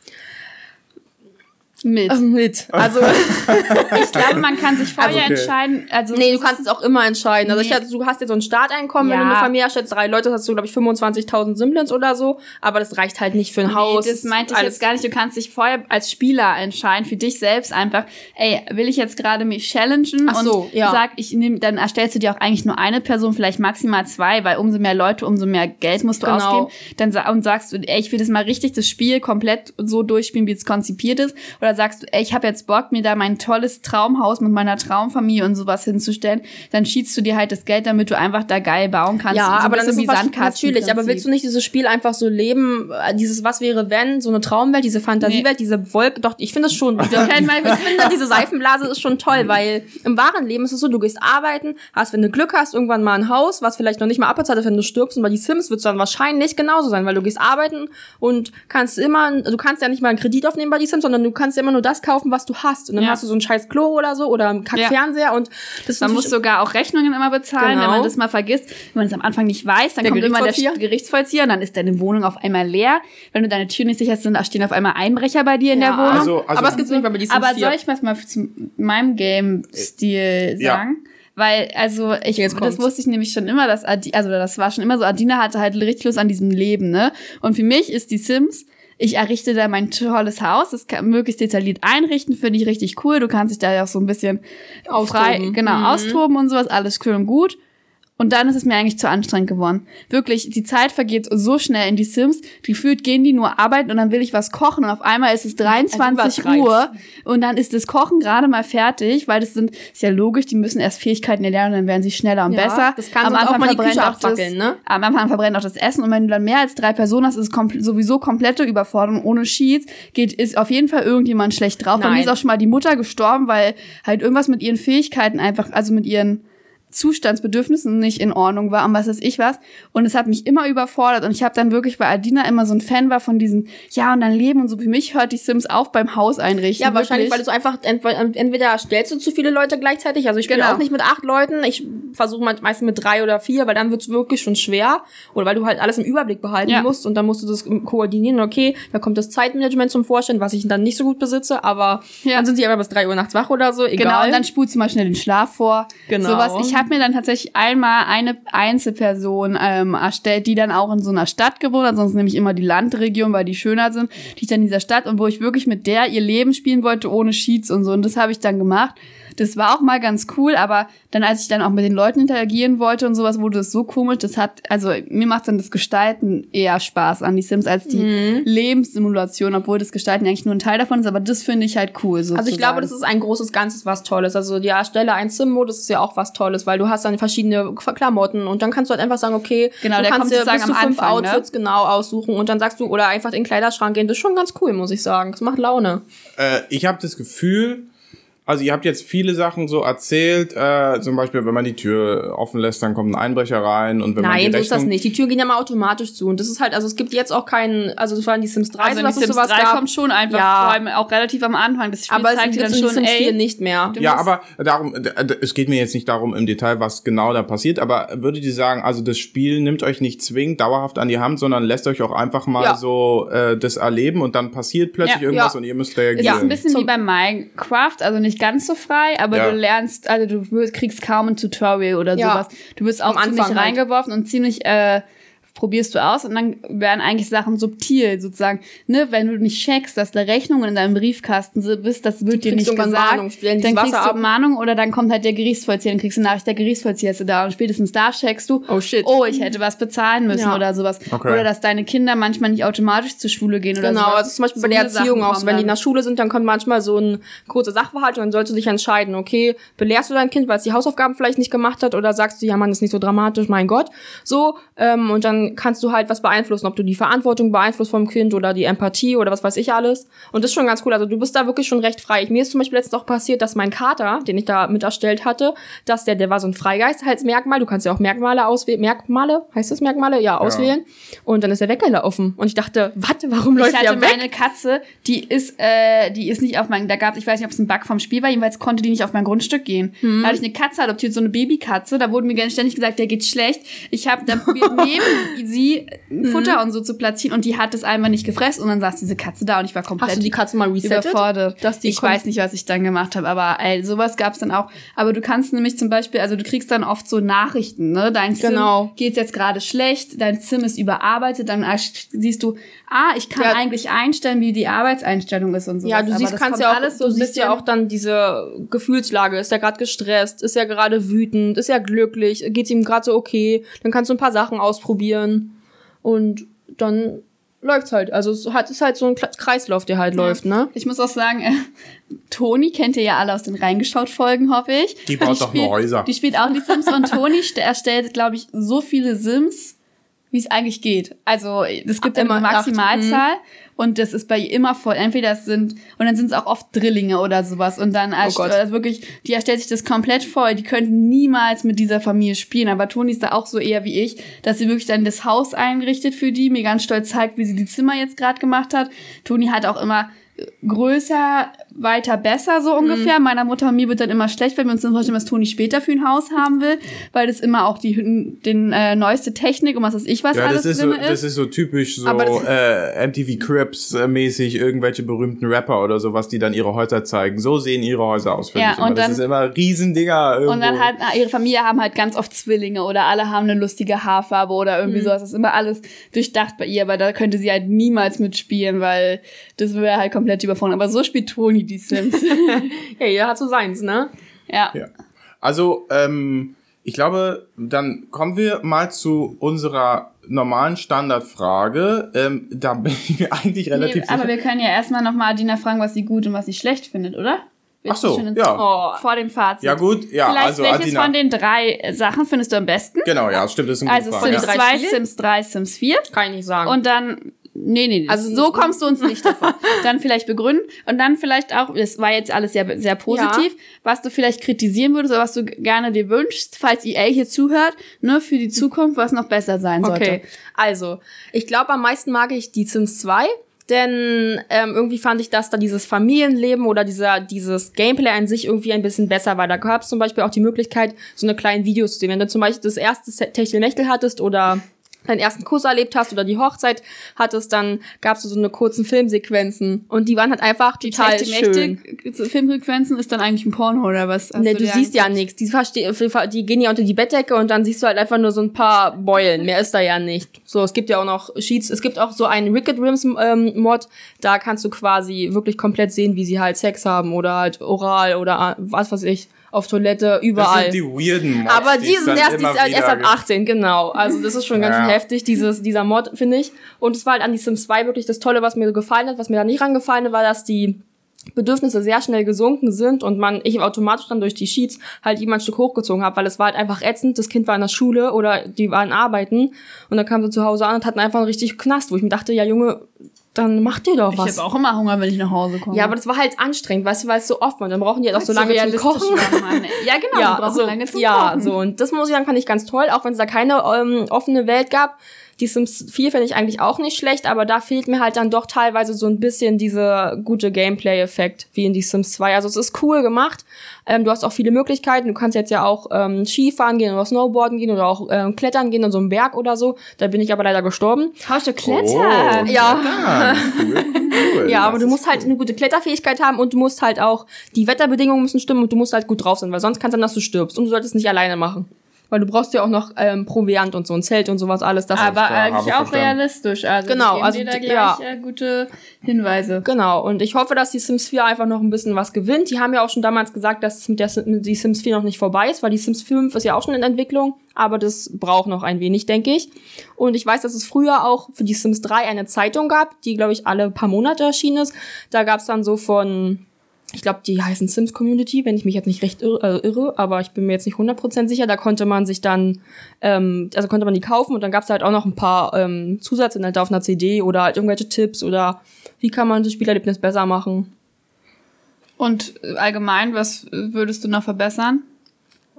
Mit. Ähm, Mit. Also, Ich glaube, man kann sich vorher Also, okay. entscheiden. Also Nee, du kannst es auch immer entscheiden. Also Nee. ich, du hast jetzt so ein Starteinkommen, wenn du Ja. eine Familie hast, jetzt drei Leute, hast du, glaube ich, 25.000 Simplens oder so. Aber das reicht halt nicht für ein Haus. Nee, das meinte ich Alles- jetzt gar nicht. Du kannst dich vorher als Spieler entscheiden, für dich selbst einfach, ey, will ich jetzt gerade mich challengen Ach so, und ja. sag, ich nehm, dann erstellst du dir auch eigentlich nur eine Person, vielleicht maximal zwei, weil umso mehr Leute, umso mehr Geld musst du Genau. ausgeben. Dann und sagst du, ey, ich will das mal richtig das Spiel komplett so durchspielen, wie es konzipiert ist. Oder sagst du, ey, ich habe jetzt Bock, mir da mein tolles Traumhaus mit meiner Traumfamilie und sowas hinzustellen. Dann schiebst du dir halt das Geld, damit du einfach da geil bauen kannst. ja, So aber dann ist es was, natürlich. Aber willst du nicht dieses Spiel einfach so leben, äh, dieses Was wäre wenn, so eine Traumwelt, diese Fantasiewelt, diese Wolke, doch, ich finde es schon, ich finde diese Seifenblase ist schon toll, weil im wahren Leben ist es so, du gehst arbeiten, hast, wenn du Glück hast, irgendwann mal ein Haus, was vielleicht noch nicht mal abbezahlt ist, wenn du stirbst, und bei die Sims wird es dann wahrscheinlich genauso sein, weil du gehst arbeiten und kannst immer, du kannst ja nicht mal einen Kredit aufnehmen bei die Sims, sondern du kannst ja immer nur das kaufen, was du hast. Und dann Ja. hast du so ein scheiß Klo oder so oder einen Kackfernseher und das Man muss sogar auch Rechnungen immer bezahlen, Genau. wenn man das mal vergisst. Wenn man es am Anfang nicht weiß, dann Der kommt immer der Gerichtsvollzieher. Und dann ist deine Wohnung auf einmal leer. Wenn du deine Tür nicht sicherst, sind da stehen auf einmal Einbrecher bei dir in der Ja. Wohnung. Also- also- aber es gibt's nicht mal bei Aber soll ich was mal zu meinem Game-Stil Ja. sagen? Weil, also, ich, Jetzt das kommt's. wusste ich nämlich schon immer, dass Adi, also das war schon immer so, Adina hatte halt richtig Lust an diesem Leben, ne? Und für mich ist die Sims, ich errichte da mein tolles Haus, das kann möglichst detailliert einrichten, finde ich richtig cool. Du kannst dich da ja auch so ein bisschen frei, Austoben. genau, Mhm. austoben und sowas, alles schön und gut. Und dann ist es mir eigentlich zu anstrengend geworden. Wirklich, die Zeit vergeht so schnell in die Sims. Gefühlt gehen die nur arbeiten und dann will ich was kochen und auf einmal ist es 23 übertreibst. Uhr und dann ist das Kochen gerade mal fertig, weil das sind, ist ja logisch, die müssen erst Fähigkeiten erlernen, dann werden sie schneller und Ja, besser. das kann sonst auch mal die verbrennt Küche auch das, ne? Am Anfang verbrennt auch das Essen und wenn du dann mehr als drei Personen hast, ist es kompl sowieso komplette Überforderung. Ohne Sheets geht, ist auf jeden Fall irgendjemand schlecht drauf. Bei mir Nein. ist auch schon mal die Mutter gestorben, weil halt irgendwas mit ihren Fähigkeiten einfach, also mit ihren Zustandsbedürfnissen nicht in Ordnung war und was weiß ich was. Und es hat mich immer überfordert. Und ich habe dann wirklich, weil Adina immer so ein Fan war von diesem, ja, und dann Leben und so. Für mich hört die Sims auf beim Haus einrichten. Ja, wahrscheinlich, weil wirklich. du so einfach ent- entweder stellst du zu viele Leute gleichzeitig. Also ich spiele Genau. auch nicht mit acht Leuten. Ich versuche meistens mit drei oder vier, weil dann wird's wirklich schon schwer. Oder weil du halt alles im Überblick behalten Ja. musst und dann musst du das koordinieren. Okay, da kommt das Zeitmanagement zum Vorstellen, was ich dann nicht so gut besitze, aber Ja. dann sind sie aber bis drei Uhr nachts wach oder so. Egal. Genau, und dann spulst du mal schnell den Schlaf vor. Genau. Sowas. Ich habe mir dann tatsächlich einmal eine Einzelperson ähm, erstellt, die dann auch in so einer Stadt gewohnt hat, sonst nämlich immer die Landregion, weil die schöner sind, die ich dann in dieser Stadt und wo ich wirklich mit der ihr Leben spielen wollte, ohne Sheets und so. Und das habe ich dann gemacht. Das war auch mal ganz cool, aber dann, als ich dann auch mit den Leuten interagieren wollte und sowas, wurde das so komisch. Das hat, also mir macht dann das Gestalten eher Spaß an die Sims als die Mhm. Lebenssimulation, obwohl das Gestalten eigentlich nur ein Teil davon ist, aber das finde ich halt cool. Sozusagen. Also ich glaube, das ist ein großes Ganzes, was Tolles. Also die Erstelle ein Sim-Modus ist ja auch was Tolles, weil du hast dann verschiedene Klamotten und dann kannst du halt einfach sagen, okay, Genau, du der kannst kommt dir bis zu am fünf Anfang, ne? Outfits genau aussuchen und dann sagst du, oder einfach in den Kleiderschrank gehen. Das ist schon ganz cool, muss ich sagen. Das macht Laune. Äh, ich habe das Gefühl, also ihr habt jetzt viele Sachen so erzählt, äh, zum Beispiel, wenn man die Tür offen lässt, dann kommt ein Einbrecher rein und wenn man die Nein, so Rechnung, ist das nicht. Die Türen gehen ja mal automatisch zu. Und das ist halt, also es gibt jetzt auch keinen, also es waren die Sims 3, Also so dass Sims sowas 3 gab. kommt schon einfach, Ja. vor allem auch relativ am Anfang. Das Spiel aber es zeigt dir dann schon, Sims 4 ey, nicht mehr. Ja, aber darum, es geht mir jetzt nicht darum im Detail, was genau da passiert, aber würdet ihr sagen, also das Spiel nimmt euch nicht zwingend dauerhaft an die Hand, sondern lässt euch auch einfach mal Ja. so äh, das erleben und dann passiert plötzlich Ja, irgendwas ja. und ihr müsst reagieren. ist ein bisschen Zum- wie bei Minecraft, also nicht ganz so frei, aber Ja. du lernst, also du kriegst kaum ein Tutorial oder Ja. sowas. Du wirst auch Am ziemlich Anfang halt. reingeworfen und ziemlich äh, probierst du aus und dann werden eigentlich Sachen subtil sozusagen. Ne, wenn du nicht checkst, dass da Rechnungen in deinem Briefkasten sind, bist, das wird dir nicht gesagt. Mahnung, dann kriegst Wasser du ab. Mahnung oder dann kommt halt der Gerichtsvollzieher, dann kriegst du eine Nachricht, der Gerichtsvollzieher ist da und spätestens da checkst du, Oh, shit. oh, ich hätte was bezahlen müssen Ja. oder sowas. Okay. Oder dass deine Kinder manchmal nicht automatisch zur Schule gehen oder Genau, sowas. also zum Beispiel So bei der Erziehung auch so, wenn die in der Schule sind, dann kommt manchmal so ein kurzer Sachverhalt und dann sollst du dich entscheiden, okay, belehrst du dein Kind, weil es die Hausaufgaben vielleicht nicht gemacht hat oder sagst du, ja Mann, ist nicht so dramatisch, mein Gott, so, ähm, und dann kannst du halt was beeinflussen, ob du die Verantwortung beeinflusst vom Kind oder die Empathie oder was weiß ich alles und das ist schon ganz cool, also du bist da wirklich schon recht frei. Mir ist zum Beispiel letztens auch passiert, dass mein Kater, den ich da mit erstellt hatte, dass der, der war so ein Freigeistheitsmerkmal, du kannst ja auch Merkmale auswählen, Merkmale, heißt das Merkmale? Ja, auswählen und dann ist er weggelaufen und ich dachte, warte, warum läuft ich der hatte weg? meine Katze, die ist, äh, die ist nicht auf mein, da gab, ich weiß nicht, ob es ein Bug vom Spiel war, jedenfalls konnte die nicht auf mein Grundstück gehen. Hm. Da hatte ich eine Katze adoptiert, so eine Babykatze, da wurde mir ganz ständig gesagt, der geht schlecht. Ich habe da probiert, neben sie Hm. Futter und so zu platzieren und die hat es einfach nicht gefressen und dann saß diese Katze da und ich war komplett Hast du die Katze mal resettet? überfordert. Dass die ich weiß nicht, was ich dann gemacht habe, aber ey, sowas gab's dann auch. Aber du kannst nämlich zum Beispiel, also du kriegst dann oft so Nachrichten, ne? Dein Sim Genau. geht's jetzt gerade schlecht, dein Sim ist überarbeitet, dann siehst du, ah, ich kann Ja. eigentlich einstellen, wie die Arbeitseinstellung ist und so. Ja, du siehst, kannst ja auch, du siehst ja auch dann diese Gefühlslage. Ist er gerade gestresst? Ist er gerade wütend? Ist er glücklich? Geht's ihm gerade so okay? Dann kannst du ein paar Sachen ausprobieren und dann läuft's halt. Also es hat- ist halt so ein Kreislauf, der halt läuft, ne? Ich muss auch sagen, äh, Toni kennt ihr ja alle aus den Reingeschaut-Folgen, hoffe ich. Die baut doch nur spielt, Häuser. Die spielt auch die Sims und Toni st- erstellt, glaube ich, so viele Sims, wie es eigentlich geht. Also es gibt Immer eine acht, Maximalzahl und das ist bei ihr immer voll. Entweder es sind, und dann sind es auch oft Drillinge oder sowas und dann erst, Gott. äh, wirklich, die erstellt sich das komplett voll. Die könnten niemals mit dieser Familie spielen, aber Toni ist da auch so eher wie ich, dass sie wirklich dann das Haus einrichtet für die, mir ganz stolz zeigt, wie sie die Zimmer jetzt gerade gemacht hat. Toni hat auch immer größer, weiter, besser, so ungefähr. Mhm. Meiner Mutter und mir wird dann immer schlecht, wenn wir uns dann vorstellen, was Toni später für ein Haus haben will, weil das immer auch die den äh, neueste Technik und was weiß ich was Ja, alles das ist, so, ist. das ist so typisch so das- äh, MTV Crips äh, mäßig irgendwelche berühmten Rapper oder sowas, die dann ihre Häuser zeigen. So sehen ihre Häuser aus, finde Ja, ich immer. und das dann- ist immer Riesendinger irgendwo. Und dann halt, ihre Familie haben halt ganz oft Zwillinge oder alle haben eine lustige Haarfarbe oder irgendwie Mhm. sowas. Das ist immer alles durchdacht bei ihr, aber da könnte sie halt niemals mitspielen, weil das wäre halt komplett überfordert. Aber so spielt Toni die Sims. Ja, jeder hat so seins, ne? ja. Ja. Also, ähm, ich glaube, dann kommen wir mal zu unserer normalen Standardfrage. Ähm, da bin ich mir eigentlich relativ Nee, aber sicher. wir können ja erstmal nochmal Adina fragen, was sie gut und was sie schlecht findet, oder? Ach so, ja. Oh. Vor dem Fazit. Ja gut, ja, Vielleicht also welches Adina. von den drei äh, Sachen findest du am besten? Genau, ja, stimmt, das ist eine Also. Sims die ja. drei 2, Spiele? Sims 3, Sims 4. Kann ich nicht sagen. Und dann, nee, nee, Also- also so kommst du uns nicht davon. dann vielleicht begründen und dann vielleicht auch, das war jetzt alles sehr, sehr positiv, was du vielleicht kritisieren würdest oder was du gerne dir wünschst, falls EA hier zuhört, ne, für die Zukunft, was noch besser sein sollte. Okay, also, ich glaube, am meisten mag ich die Sims 2. Denn ähm, irgendwie fand ich, dass da dieses Familienleben oder dieser, dieses Gameplay an sich irgendwie ein bisschen besser war. Da gab es zum Beispiel auch die Möglichkeit, so eine kleinen Videos zu sehen. Wenn du zum Beispiel das erste Techtelmechtel hattest oder deinen ersten Kuss erlebt hast oder die Hochzeit hattest, dann gab es so eine kurzen Filmsequenzen. Und die waren halt einfach Die total Techte schön. Mächte Filmfrequenzen ist dann eigentlich ein Porno oder was? Hast Nee, du dir siehst ja nichts. Die, die gehen ja unter die Bettdecke und dann siehst du halt einfach nur so ein paar Beulen. Mehr ist da ja nicht. So, es gibt ja auch noch Sheets. Es gibt auch so einen Wicked Rims ähm, Mod. Da kannst du quasi wirklich komplett sehen, wie sie halt Sex haben oder halt oral oder was weiß ich, auf Toilette, Das überall. sind die weirden Mods, Aber die die sind erst, die ist erst ab gibt. 18, genau. Also das ist schon ganz Ja. heftig, dieses, dieser Mod, finde ich. Und es war halt an die Sims 2 wirklich das Tolle, was mir so gefallen hat. Was mir da nicht rangefallen hat, war, dass die Bedürfnisse sehr schnell gesunken sind und man, ich automatisch dann durch die Sheets halt jemand ein Stück hochgezogen habe, weil es war halt einfach ätzend. Das Kind war in der Schule oder die waren arbeiten und dann kamen sie zu Hause an und hatten einfach einen richtig Knast, wo ich mir dachte, ja Junge, dann macht ihr doch Ich was. habe auch immer Hunger, wenn ich nach Hause komme. Ja, aber das war halt anstrengend, weißt du, weil es so oft war. Dann brauchen die halt auch so lange zum Kochen. war man. Ja, genau. die Ja, brauchen so, lange zum ja, Kochen. so. Und das muss ich sagen, fand ich ganz toll, auch wenn es da keine ähm, offene Welt gab. Die Sims 4 finde ich eigentlich auch nicht schlecht, aber da fehlt mir halt dann doch teilweise so ein bisschen dieser gute Gameplay-Effekt wie in die Sims 2. Also es ist cool gemacht. Ähm, du hast auch viele Möglichkeiten. Du kannst jetzt ja auch ähm, Skifahren gehen oder Snowboarden gehen oder auch ähm, klettern gehen an so einem Berg oder so. Da bin ich aber leider gestorben. Tausch du Oh, Klettern. Ja. Cool, cool. Ja, aber Das du musst halt eine gute Kletterfähigkeit haben und du musst halt auch, die Wetterbedingungen müssen stimmen und du musst halt gut drauf sein, weil sonst kann es sein, dass du stirbst. Und du solltest nicht alleine machen. Weil du brauchst ja auch noch ähm, Proviant und so ein Zelt und sowas alles. Das Aber eigentlich auch verstanden. realistisch. Also Genau, geben also dir da gleich ja. äh, gute Hinweise. Genau, und ich hoffe, dass die Sims 4 einfach noch ein bisschen was gewinnt. Die haben ja auch schon damals gesagt, dass es mit der Sim- die Sims 4 noch nicht vorbei ist, weil die Sims 5 ist ja auch schon in Entwicklung, aber das braucht noch ein wenig, denke ich. Und ich weiß, dass es früher auch für die Sims 3 eine Zeitung gab, die, glaube ich, alle paar Monate erschienen ist. Da gab es dann so von, ich glaube, die heißen Sims Community, wenn ich mich jetzt nicht recht irre, äh, irre aber ich bin mir jetzt nicht 100% sicher. Da konnte man sich dann, ähm, also konnte man die kaufen und dann gab es halt auch noch ein paar ähm, Zusatzinhalte auf einer CD oder halt irgendwelche Tipps oder wie kann man das Spielerlebnis besser machen. Und allgemein, was würdest du noch verbessern?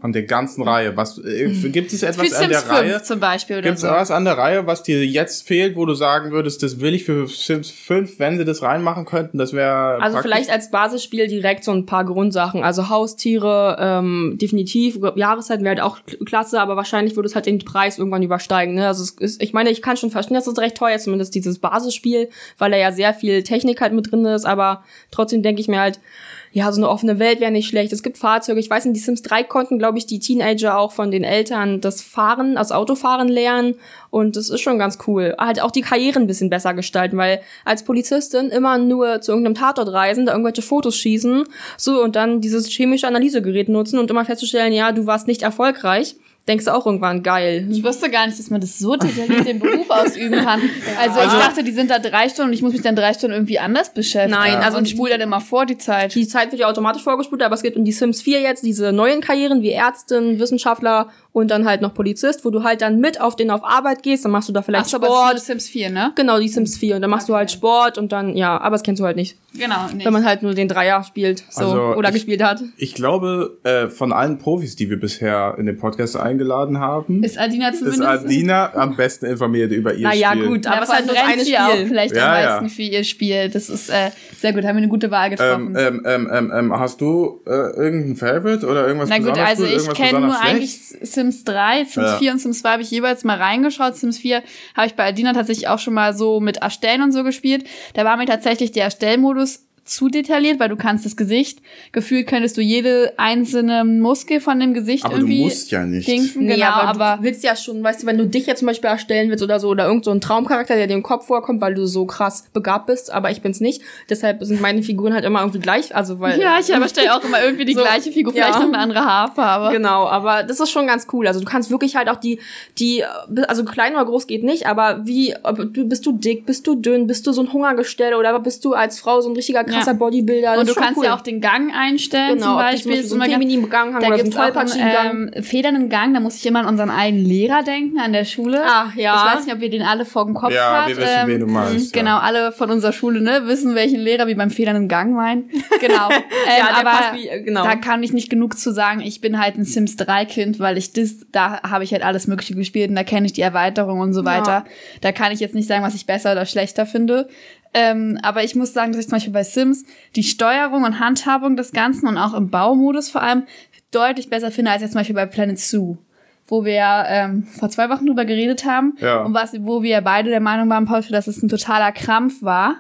An der ganzen Reihe. Was äh, gibt es etwas Für an Sims der 5 Reihe? zum Beispiel oder Gibt es so. was an der Reihe, was dir jetzt fehlt, wo du sagen würdest, das will ich für Sims 5, wenn sie das reinmachen könnten? Das wäre Also praktisch. vielleicht als Basisspiel direkt so ein paar Grundsachen. Also Haustiere, ähm, definitiv. Jahreszeit wäre halt auch kl- klasse, aber wahrscheinlich würde es halt den Preis irgendwann übersteigen. Ne? Also ist, ich meine, ich kann schon verstehen, dass es recht teuer ist, zumindest dieses Basisspiel, weil da ja sehr viel Technik halt mit drin ist, aber trotzdem denke ich mir halt, ja, so eine offene Welt wäre nicht schlecht. Es gibt Fahrzeuge. Ich weiß nicht, die Sims 3 konnten, glaube ich, die Teenager auch von den Eltern das Fahren, das Autofahren lernen. Und das ist schon ganz cool. Halt auch die Karrieren ein bisschen besser gestalten, weil als Polizistin immer nur zu irgendeinem Tatort reisen, da irgendwelche Fotos schießen, so und dann dieses chemische Analysegerät nutzen und immer festzustellen, ja, du warst nicht erfolgreich. Denkst du auch irgendwann geil. Ich wusste gar nicht, dass man das so detailliert den Beruf ausüben kann. Also, ich dachte, die sind da drei Stunden und ich muss mich dann drei Stunden irgendwie anders beschäftigen. Nein, also und die- spule dann immer vor die Zeit. Die Zeit wird ja automatisch vorgespult, aber es gibt in die Sims 4 jetzt diese neuen Karrieren wie Ärztin, Wissenschaftler und dann halt noch Polizist, wo du halt dann mit auf den auf Arbeit gehst, dann machst du da vielleicht Achso, aber das ist Sport. Sims 4, ne? Genau, die Sims 4. Und dann machst du halt Sport und dann, ja, aber das kennst du halt nicht. Genau. Nee. Wenn man halt nur den Dreier spielt, so, Also oder ich- gespielt hat. Ich glaube, äh, von allen Profis, die wir bisher in dem Podcast eingeladen haben, Ist Adina ist zumindest. Adina am besten informiert über ihr Naja, Spiel. gut, aber es ist nur das brennt eine sie auch Spiel. vielleicht Ja, am ja. meisten für ihr Spiel. Das ist äh, sehr gut, haben wir eine gute Wahl getroffen. Ähm, ähm, ähm, ähm, ähm, hast du äh, irgendein Favorite oder irgendwas Na gut, also gut, ich kenne nur besonders eigentlich Sims 3, Sims Ja. 4 und Sims 2 habe ich jeweils mal reingeschaut. Sims 4 habe ich bei Adina tatsächlich auch schon mal so mit Erstellen und so gespielt. Da war mir tatsächlich der Erstellmodus zu detailliert, weil du kannst das Gesicht, gefühlt könntest du jede einzelne Muskel von dem Gesicht Aber du irgendwie musst ja nicht. dingsen, Nee, genau, aber, aber, du willst ja schon, weißt du, wenn du dich jetzt zum Beispiel erstellen willst oder so, oder irgend so ein Traumcharakter, der dir im Kopf vorkommt, weil du so krass begabt bist, aber ich bin's nicht. Deshalb sind meine Figuren halt immer irgendwie gleich, also weil. ja, ich erstelle auch immer irgendwie die So, gleiche Figur, ja. vielleicht noch eine andere Haarfarbe. Genau, aber das ist schon ganz cool. Also du kannst wirklich halt auch die, die, also klein oder groß geht nicht, aber wie, du, bist du dick, bist du dünn, bist du so ein Hungergestell oder bist du als Frau so ein richtiger krasser Ja. Bodybuilder? Das Und du kannst cool. ja auch den Gang einstellen, genau, zum Beispiel. zum Beispiel so Gang haben Da oder so gibt's einen auch einen ähm, federnden Gang, da muss ich immer an unseren einen Lehrer denken, an der Schule. Ah, ja. Ich weiß nicht, ob ihr den alle vor dem Kopf Ja, habt. wir wissen, wen du meinst, Genau, ja. alle von unserer Schule, ne, wissen, welchen Lehrer wir beim federnden Gang meinen. Genau. ähm, Ja, der aber passt wie- äh, genau. da kann ich nicht genug zu sagen, ich bin halt ein Sims 3 Kind, weil ich das, da habe ich halt alles Mögliche gespielt und da kenne ich die Erweiterung und so weiter. Da kann ich jetzt nicht sagen, was ich besser oder schlechter finde. Ähm, aber ich muss sagen, dass ich zum Beispiel bei Sims die Steuerung und Handhabung des Ganzen und auch im Baumodus vor allem deutlich besser finde als jetzt zum Beispiel bei Planet Zoo, wo wir ähm, vor zwei Wochen drüber geredet haben Ja. und was, wo wir beide der Meinung waren, Paul, dass es ein totaler Krampf war,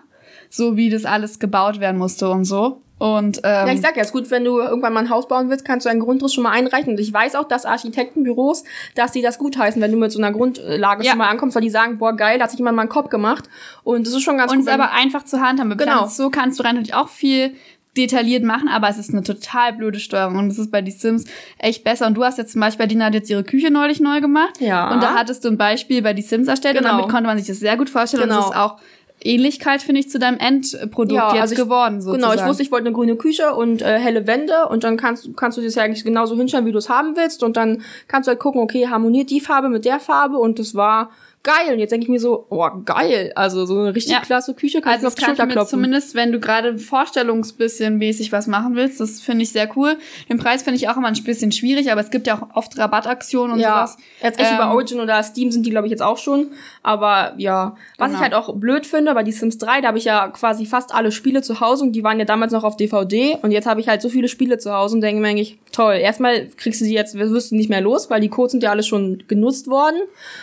so wie das alles gebaut werden musste und so. Und ähm, Ja, ich sag ja, ist gut, wenn du irgendwann mal ein Haus bauen willst, kannst du einen Grundriss schon mal einreichen. Und ich weiß auch, dass Architektenbüros, dass die das gutheißen, wenn du mit so einer Grundlage Ja. schon mal ankommst, weil die sagen, boah, geil, da hat sich jemand mal einen Kopf gemacht. Und das ist schon ganz und gut. es ist aber einfach zu handhaben. Bei Genau. Zoo kannst du rein natürlich auch viel detailliert machen, aber es ist eine total blöde Steuerung und es ist bei die Sims echt besser. Und du hast jetzt zum Beispiel, Dina hat jetzt ihre Küche neulich neu gemacht. Ja. Und da hattest du ein Beispiel bei die Sims erstellt und Genau. damit konnte man sich das sehr gut vorstellen. Und Genau. es ist auch Ähnlichkeit, finde ich, zu deinem Endprodukt Ja, jetzt also ich- geworden. Sozusagen. Genau, ich wusste, ich wollte eine grüne Küche und äh, helle Wände und dann kannst, kannst du das ja eigentlich genauso hinstellen, wie du es haben willst und dann kannst du halt gucken, okay, harmoniert die Farbe mit der Farbe und das war geil. Und jetzt denke ich mir so, oh, geil. Also so eine richtig Ja. klasse Küche kann Also ich mir auf das die Schulter klopfen. zumindest, wenn du gerade vorstellungsbisschen mäßig was machen willst, das finde ich sehr cool. Den Preis finde ich auch immer ein bisschen schwierig, aber es gibt ja auch oft Rabattaktionen und ja, sowas. jetzt echt Ähm, über Origin oder Steam sind die, glaube ich, jetzt auch schon. Aber ja, was Genau. ich halt auch blöd finde, bei die Sims 3, da habe ich ja quasi fast alle Spiele zu Hause und die waren ja damals noch auf DVD und jetzt habe ich halt so viele Spiele zu Hause und denke mir eigentlich, toll, erstmal kriegst du die jetzt, wirst du nicht mehr los, weil die Codes sind ja alle schon genutzt worden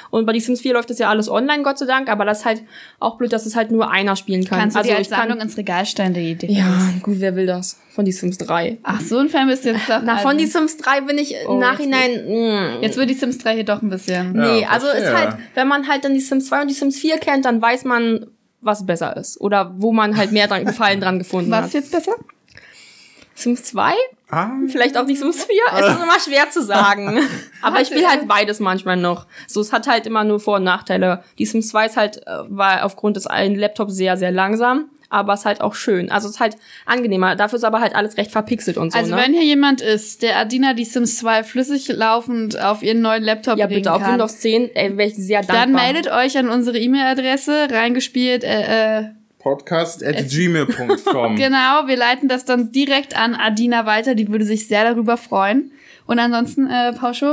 und bei die Sims 4 läuft das ja alles online, Gott sei Dank, aber das ist halt auch blöd, dass es halt nur einer spielen kann. Kannst du also dir als ich kann, Sammlung ins Regal stellen, die Idee. ja, gut, wer will das? Von die Sims 3. Ach, so ein Fan bist du jetzt doch. Na, von die Sims 3 bin ich Oh, im Nachhinein, mh, Jetzt wird die Sims 3 hier doch ein bisschen. Ja, Nee, also ist halt, wenn man halt dann die Sims 2 und die Sims 4 kennt, dann weiß man, was besser ist. Oder wo man halt mehr dran Gefallen dran gefunden Was hat. ist jetzt besser? Sims 2? Ah, Vielleicht auch die Sims 4? Es ist immer schwer zu sagen. Aber ich spiele halt beides manchmal noch. So, es hat halt immer nur Vor- und Nachteile. Die Sims 2 ist halt, äh, war aufgrund des einen Laptops sehr, sehr langsam. Aber es ist halt auch schön. Also es ist halt angenehmer. Dafür ist aber halt alles recht verpixelt und so, Also ne? wenn hier jemand ist, der Adina die Sims 2 flüssig laufend auf ihren neuen Laptop ja, bringen bitte, auf kann, Windows 10 ey, wäre ich sehr dankbar. dann meldet euch an unsere E-Mail-Adresse, reingespielt, äh, äh, podcast at gmail.com. Genau, wir leiten das dann direkt an Adina weiter, die würde sich sehr darüber freuen. Und ansonsten, äh, Pauscho,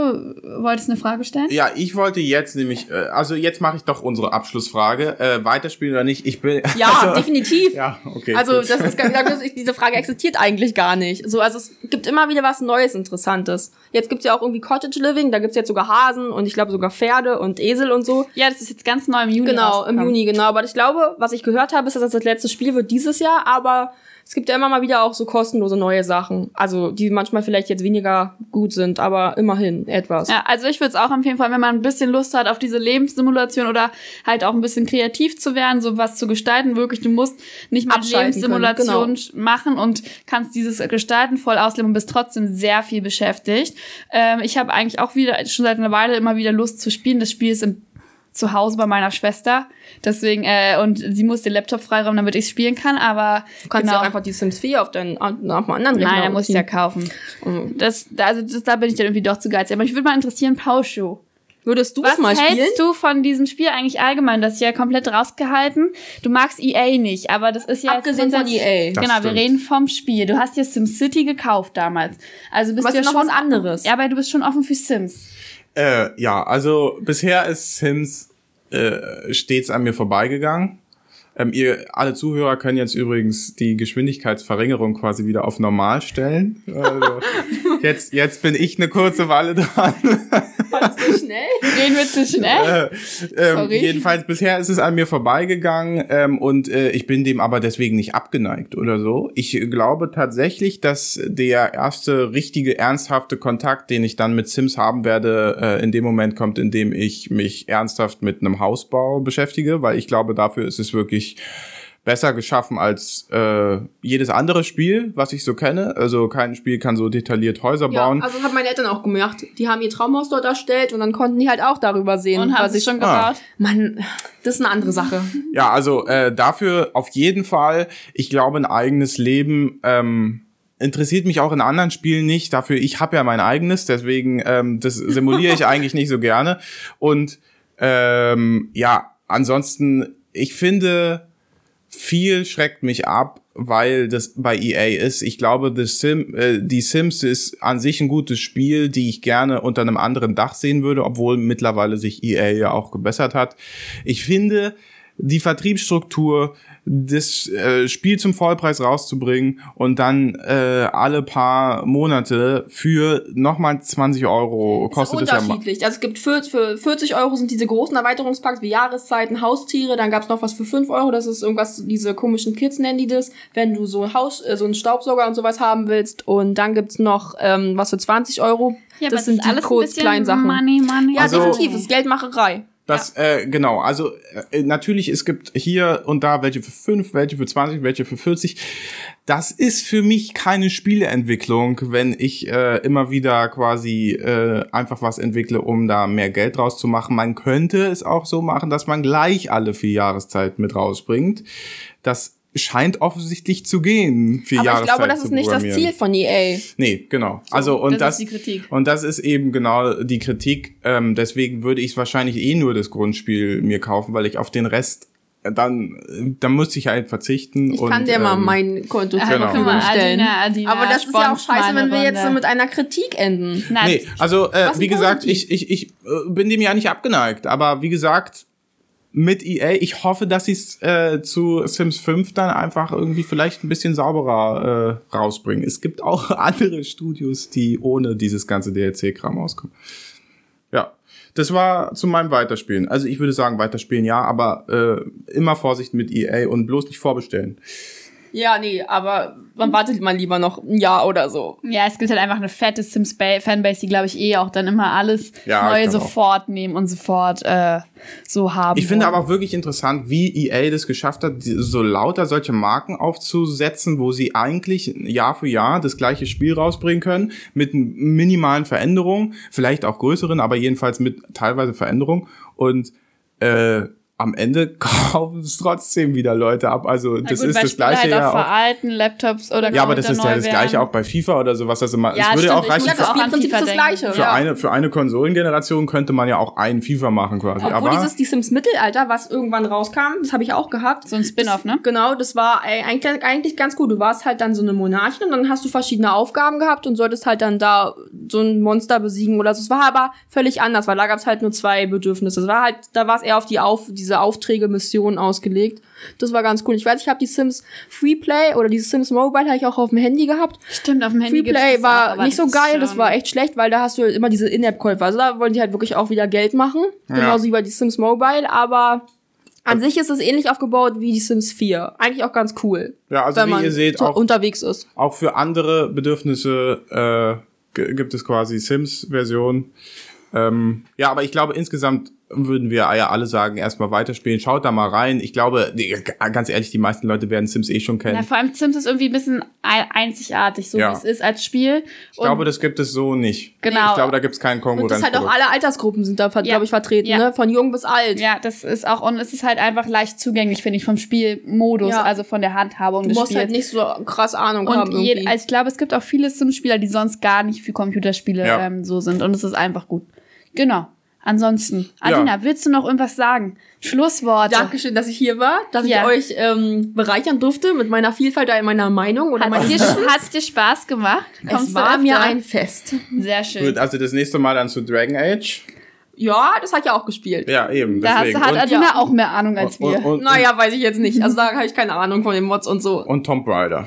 wolltest du eine Frage stellen? Ja, ich wollte jetzt nämlich, äh, also jetzt mache ich doch unsere Abschlussfrage. Äh, weiterspielen oder nicht? Ich bin. Ja, also, definitiv. Ja, okay. Also gut. das ist ist- diese Frage existiert eigentlich gar nicht. So, also es gibt immer wieder was Neues, Interessantes. Jetzt gibt's ja auch irgendwie Cottage Living, da gibt's jetzt sogar Hasen und ich glaube sogar Pferde und Esel und so. Ja, das ist jetzt ganz neu im Juni. Genau, im. Juni, genau. Aber ich glaube, was ich gehört habe, ist, dass das das letzte Spiel wird dieses Jahr, aber es gibt ja immer mal wieder auch so kostenlose neue Sachen. Also, die manchmal vielleicht jetzt weniger gut sind, aber immerhin etwas. Ja, also ich würde es auch empfehlen, vor allem wenn man ein bisschen Lust hat auf diese Lebenssimulation oder halt auch ein bisschen kreativ zu werden, so was zu gestalten. Wirklich, du musst nicht mal Lebenssimulation können, machen und kannst dieses Gestalten voll ausleben und bist trotzdem sehr viel beschäftigt. Ähm, ich habe eigentlich auch wieder schon seit einer Weile immer wieder Lust zu spielen. Das Spiel ist im zu Hause bei meiner Schwester. Deswegen, äh, und sie muss den Laptop freiräumen, damit ich spielen kann, aber Du kannst genau. ja auch einfach die Sims 4 auf, deinen, auf einem anderen Rechner Nein, er muss ich ja kaufen. Mhm. Das, also das, da bin ich dann irgendwie doch zu geizig. Aber ich würde mal interessieren, Pauschu. Würdest du Was es mal spielen? hältst du von diesem Spiel eigentlich allgemein? Das ist ja komplett rausgehalten. Du magst EA nicht, aber das ist ja jetzt Abgesehen von grundsätzlich- EA. Das Genau, wir reden vom Spiel. Du hast dir SimCity gekauft damals. Also bist Aber du ja noch schon was anderes. Ja, aber du bist schon offen für Sims. Äh, ja, also bisher ist Sims äh, stets an mir vorbeigegangen. Ähm, ihr alle Zuhörer können jetzt übrigens die Geschwindigkeitsverringerung quasi wieder auf normal stellen. Also, jetzt, jetzt bin ich eine kurze Weile dran. Du schnell? Reden wir zu schnell? Äh, ähm, Sorry. jedenfalls bisher ist es an mir vorbeigegangen ähm, und äh, ich bin dem aber deswegen nicht abgeneigt oder so. Ich glaube tatsächlich, dass der erste richtige ernsthafte Kontakt, den ich dann mit Sims haben werde, äh, in dem Moment kommt, in dem ich mich ernsthaft mit einem Hausbau beschäftige, weil ich glaube, dafür ist es wirklich besser geschaffen als äh, jedes andere Spiel, was ich so kenne. Also kein Spiel kann so detailliert Häuser Ja, bauen. also haben meine Eltern auch gemacht. Die haben ihr Traumhaus dort erstellt und dann konnten die halt auch darüber sehen. Und haben was sie ich schon Ah. gebaut? Mann, das ist eine andere Sache. Ja, also äh, dafür auf jeden Fall. Ich glaube, ein eigenes Leben ähm, interessiert mich auch in anderen Spielen nicht. Dafür, ich habe ja mein eigenes, deswegen ähm, das simuliere ich eigentlich nicht so gerne. Und ähm, ja, ansonsten, ich finde, viel schreckt mich ab, weil das bei EA ist. Ich glaube, The Sim, äh, die Sims ist an sich ein gutes Spiel, die ich gerne unter einem anderen Dach sehen würde, obwohl mittlerweile sich EA ja auch gebessert hat. Ich finde, die Vertriebsstruktur, das äh, Spiel zum Vollpreis rauszubringen und dann äh, alle paar Monate für nochmal 20 Euro kostet ist es ja ma- unterschiedlich. Also es gibt für, für 40 Euro sind diese großen Erweiterungspacks wie Jahreszeiten, Haustiere, dann gab's noch was für 5 Euro, das ist irgendwas, diese komischen Kids nennen die das, wenn du so ein Haus, äh, so einen Staubsauger und sowas haben willst. Und dann gibt's noch ähm, was für 20 Euro. das sind die kurz kleinen Sachen. Money, money. Ja, Also- definitiv, das ist Geldmacherei. Das, äh, genau, also äh, natürlich, es gibt hier und da welche für 5, welche für 20, welche für 40. Das ist für mich keine Spieleentwicklung, wenn ich äh, immer wieder quasi äh, einfach was entwickle, um da mehr Geld draus zu machen. Man könnte es auch so machen, dass man gleich alle vier Jahreszeiten mit rausbringt. Das scheint offensichtlich zu gehen, vier Aber ich glaube, das zu ist nicht das programmieren. Ziel von EA. Nee, genau. also und das das, ist die Kritik. und das ist eben genau die Kritik. Ähm, deswegen würde ich wahrscheinlich eh nur das Grundspiel mir kaufen, weil ich auf den Rest äh, dann dann müsste ich halt verzichten. Ich und, kann dir mal ähm, mein Konto zur Genau. Verfügung stellen. Adina, Adina, Aber das ist ja auch mal scheiße, wenn wir jetzt so mit einer Kritik enden. Nein, Nee, also äh, wie gesagt, ich, ich, ich äh, bin dem ja nicht abgeneigt, aber wie gesagt, mit EA, ich hoffe, dass sie es äh, zu Sims 5 dann einfach irgendwie vielleicht ein bisschen sauberer äh, rausbringen. Es gibt auch andere Studios, die ohne dieses ganze DLC-Kram auskommen. Ja, das war zu meinem Weiterspielen. Also ich würde sagen, weiterspielen ja, aber äh, immer Vorsicht mit EA und bloß nicht vorbestellen. Ja, nee, aber man wartet mal lieber noch ein Jahr oder so. Ja, es gibt halt einfach eine fette Sims-Fanbase, die, glaube ich, eh auch dann immer alles Ja, Neue glaub auch. sofort nehmen und sofort äh, so haben. Ich finde aber auch wirklich interessant, wie EA das geschafft hat, so lauter solche Marken aufzusetzen, wo sie eigentlich Jahr für Jahr das gleiche Spiel rausbringen können, mit minimalen Veränderungen, vielleicht auch größeren, aber jedenfalls mit teilweise Veränderungen. Und äh, am Ende kaufen es trotzdem wieder Leute ab. Also Na das gut, ist das Spiele gleiche halt ja auch veralten, Laptops oder Ja, aber das ist ja das gleiche werden. auch bei FIFA oder sowas. Also man, Ja, es würde stimmt, auch ich reichen für, Das auch an FIFA das gleiche. für ja. eine für eine Konsolengeneration könnte man ja auch einen FIFA machen quasi. Obwohl aber dieses die Sims Mittelalter, was irgendwann rauskam, das habe ich auch gehabt. So ein Spin-off, ne? Genau, das war eigentlich, eigentlich ganz gut. Du warst halt dann so eine Monarchin und dann hast du verschiedene Aufgaben gehabt und solltest halt dann da so ein Monster besiegen oder so. Es war aber völlig anders, weil da gab es halt nur zwei Bedürfnisse. Es war halt, da war es eher auf die auf diese Aufträge, Missionen ausgelegt. Das war ganz cool. Ich weiß, ich habe die Sims Freeplay oder die Sims Mobile habe ich auch auf dem Handy gehabt. Stimmt, auf dem Handy Freeplay war nicht so geil, das war echt schlecht, weil da hast du immer diese In-App-Käufe. Also da wollen die halt wirklich auch wieder Geld machen. Ja. Genauso wie bei die Sims Mobile, aber an sich ist es ähnlich aufgebaut wie die Sims 4. Eigentlich auch ganz cool. Ja, also wenn wie man ihr seht, auch unterwegs ist. Auch für andere Bedürfnisse äh, gibt es quasi Sims-Version. Ähm, ja, aber ich glaube, insgesamt würden wir ja alle sagen, erstmal weiterspielen. Schaut da mal rein. Ich glaube, ganz ehrlich, die meisten Leute werden Sims eh schon kennen. Ja, vor allem Sims ist irgendwie ein bisschen ein- einzigartig, so Ja. wie es ist als Spiel. ich glaube, das gibt es so nicht. Genau. Ich glaube, da gibt es keinen Und das Konkurrenz. halt auch alle Altersgruppen sind da, Ja. glaube ich, vertreten, Ja. ne? Von jung bis alt. Ja, das ist auch, und es ist halt einfach leicht zugänglich, finde ich, vom Spielmodus, Ja. also von der Handhabung Du des musst Spiels. halt nicht so krass Ahnung haben und je, irgendwie. also ich glaube, es gibt auch viele Sim-Spieler, die sonst gar nicht für Computerspiele Ja. ähm, so sind. Und es ist einfach gut. Genau. Ansonsten, Adina, willst du noch irgendwas sagen? Schlussworte. Dankeschön, dass ich hier war, dass Ja. ich euch ähm, bereichern durfte mit meiner Vielfalt in meiner Meinung oder Hat meiner dir, hat's dir Spaß gemacht? Es war du mir ein Fest. Sehr schön. Gut, also das nächste Mal dann zu Dragon Age. Ja, das hat ja auch gespielt. Ja, eben. Da hast, Deswegen. hat und, Adina Ja. auch mehr Ahnung als wir. und, und, Naja, weiß ich jetzt nicht. Also da habe ich keine Ahnung von den Mods und so. und Tomb Raider.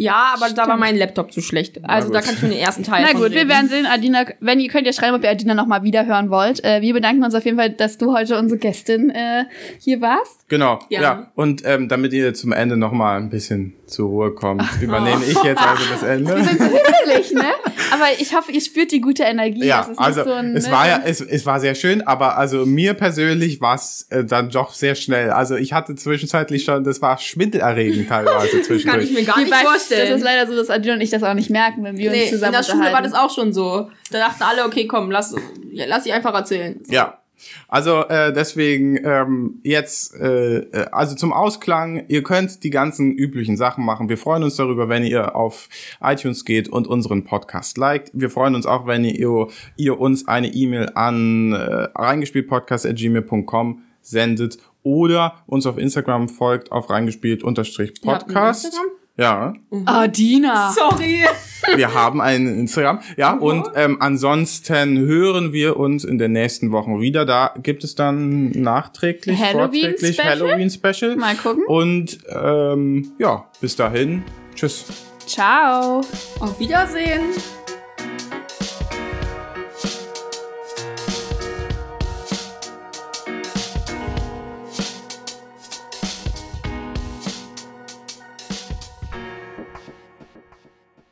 Ja, aber da war mein Laptop zu schlecht. Also da kann ich nur den ersten Teil Na von gut, wir reden. werden sehen, Adina, wenn ihr könnt ja schreiben, ob ihr Adina nochmal wieder hören wollt. Äh, wir bedanken uns auf jeden Fall, dass du heute unsere Gästin äh, hier warst. Genau, ja. Ja. Und ähm, damit ihr zum Ende noch mal ein bisschen zur Ruhe kommt, übernehme ich jetzt also das Ende. Wirklich, ne? Aber ich hoffe, ihr spürt die gute Energie. Ja, also so ein, es ne? war ja, es, es war sehr schön, aber also mir persönlich war es äh, dann doch sehr schnell. Also ich hatte zwischenzeitlich schon, das war schwindelerregend teilweise zwischendurch. Kann ich mir gar nicht vorstellen. Das ist leider so, dass Adina und ich das auch nicht merken, wenn wir uns nee, in zusammen der Schule war das auch schon so. Da dachten alle, okay, komm, lass, lass sie einfach erzählen. Ja. Also äh, deswegen ähm, jetzt, äh, äh, also zum Ausklang, ihr könnt die ganzen üblichen Sachen machen. Wir freuen uns darüber, wenn ihr auf iTunes geht und unseren Podcast liked. Wir freuen uns auch, wenn ihr, ihr uns eine E-Mail an äh, reingespieltpodcast.gmail.com sendet oder uns auf Instagram folgt auf Ihr habt einen reingespielt-podcast. Instagram? Ja, Adina. Sorry. wir haben einen Instagram. Ja, und ähm, ansonsten hören wir uns in den nächsten Wochen wieder. Da gibt es dann nachträglich, Halloween vorträglich Special? Halloween Special. Mal gucken. Und ähm, ja, bis dahin. Tschüss. Ciao. Auf Wiedersehen.